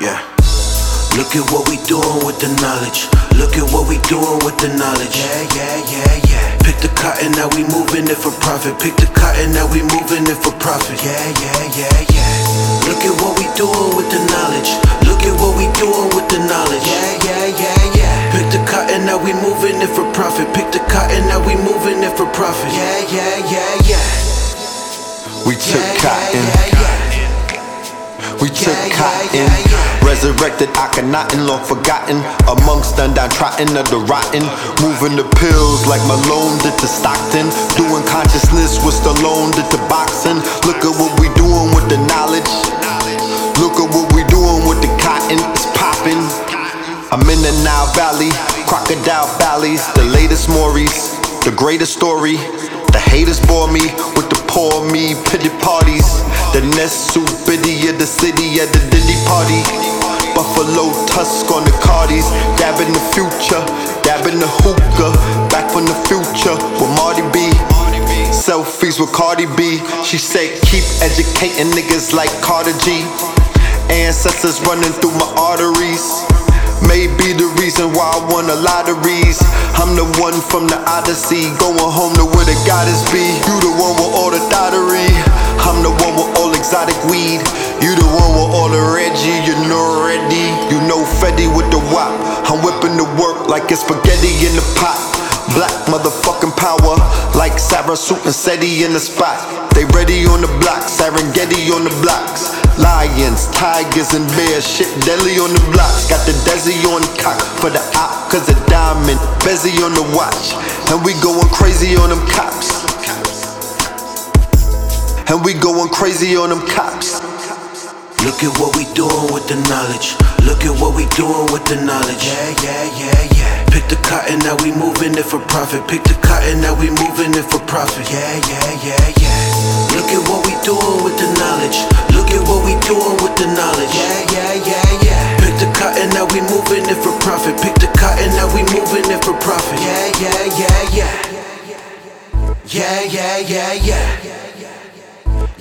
Yeah. Look at what we doing with the knowledge. Look at what we doing with the knowledge. Yeah, yeah, yeah, yeah. Pick the cotton, now we moving it for profit. Pick the cotton, now we moving it for profit. Yeah, yeah, yeah, yeah. Look at what we doing with the knowledge. Look at what we doing with the knowledge. Yeah, yeah, yeah, yeah. Pick the cotton, now we moving it for profit. Pick the cotton, now we moving it for profit. Yeah, yeah, yeah, yeah. We took Yeah, cotton. yeah, yeah. We took cotton, yeah, yeah. resurrected Akhenaten, long forgotten. Amongst undone trotting of the rotten. Moving the pills like Malone did to Stockton. Doing consciousness with Stallone did to boxing. Look at what we doing with the knowledge. Look at what we doing with the cotton, it's popping. I'm in the Nile Valley, crocodile valleys, the latest Maurice, the greatest story. The haters bore me with the poor me pity parties. The nest soup biddy of the city at the Diddy party. Buffalo tusk on the Cardis, dabbing the future, dabbing the hookah. Back from the future with Marty B. Selfies with Cardi B. She said, keep educating niggas like Carter G. Ancestors running through my arteries. Maybe the reason why I won the lotteries. I'm the one from the Odyssey, going home to where the goddess be. You the one work like it's spaghetti in the pot. Black motherfucking power, like Sarah Suit and Seti in the spot. They ready on the block, Serengeti on the blocks. Lions, tigers, and bears, shit deadly on the blocks. Got the Desi on the cock for the op, cause the diamond, Bezzy on the watch. And we going crazy on them cops. And we going crazy on them cops. Look at what we doing with the knowledge. Look at what we doing with the knowledge. Yeah, yeah, yeah, yeah. Pick the cotton, now we moving it for profit. Pick the cotton, now we moving it for profit. Yeah, yeah, yeah, yeah. Look at what we doing with the knowledge. Look at what we doing with the knowledge. Yeah, yeah, yeah, yeah. Pick the cotton, now we moving it for profit. Pick the cotton, now we moving it for profit. Yeah, yeah, yeah, yeah. Yeah, yeah, yeah, yeah.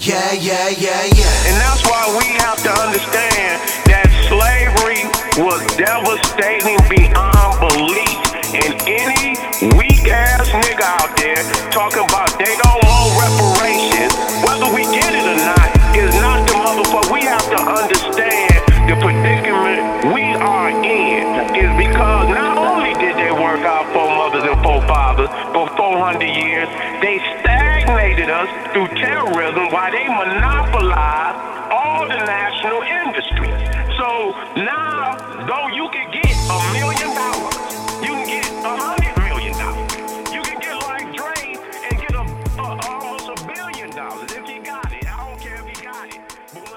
Yeah, yeah, yeah, yeah. And that's why we have to understand that slavery was devastating beyond belief. And any weak ass nigga out there talking about they don't want reparations, whether we get it or not, is not the motherfucker. We have to understand the predicament we are in is because not only did they work our foremothers and forefathers for 400 years, they us through terrorism while they monopolize all the national industry. So now, though you can get a million dollars, you can get a hundred million dollars. You can get like Dre and get a, a, almost a billion dollars if you got it. I don't care if you got it.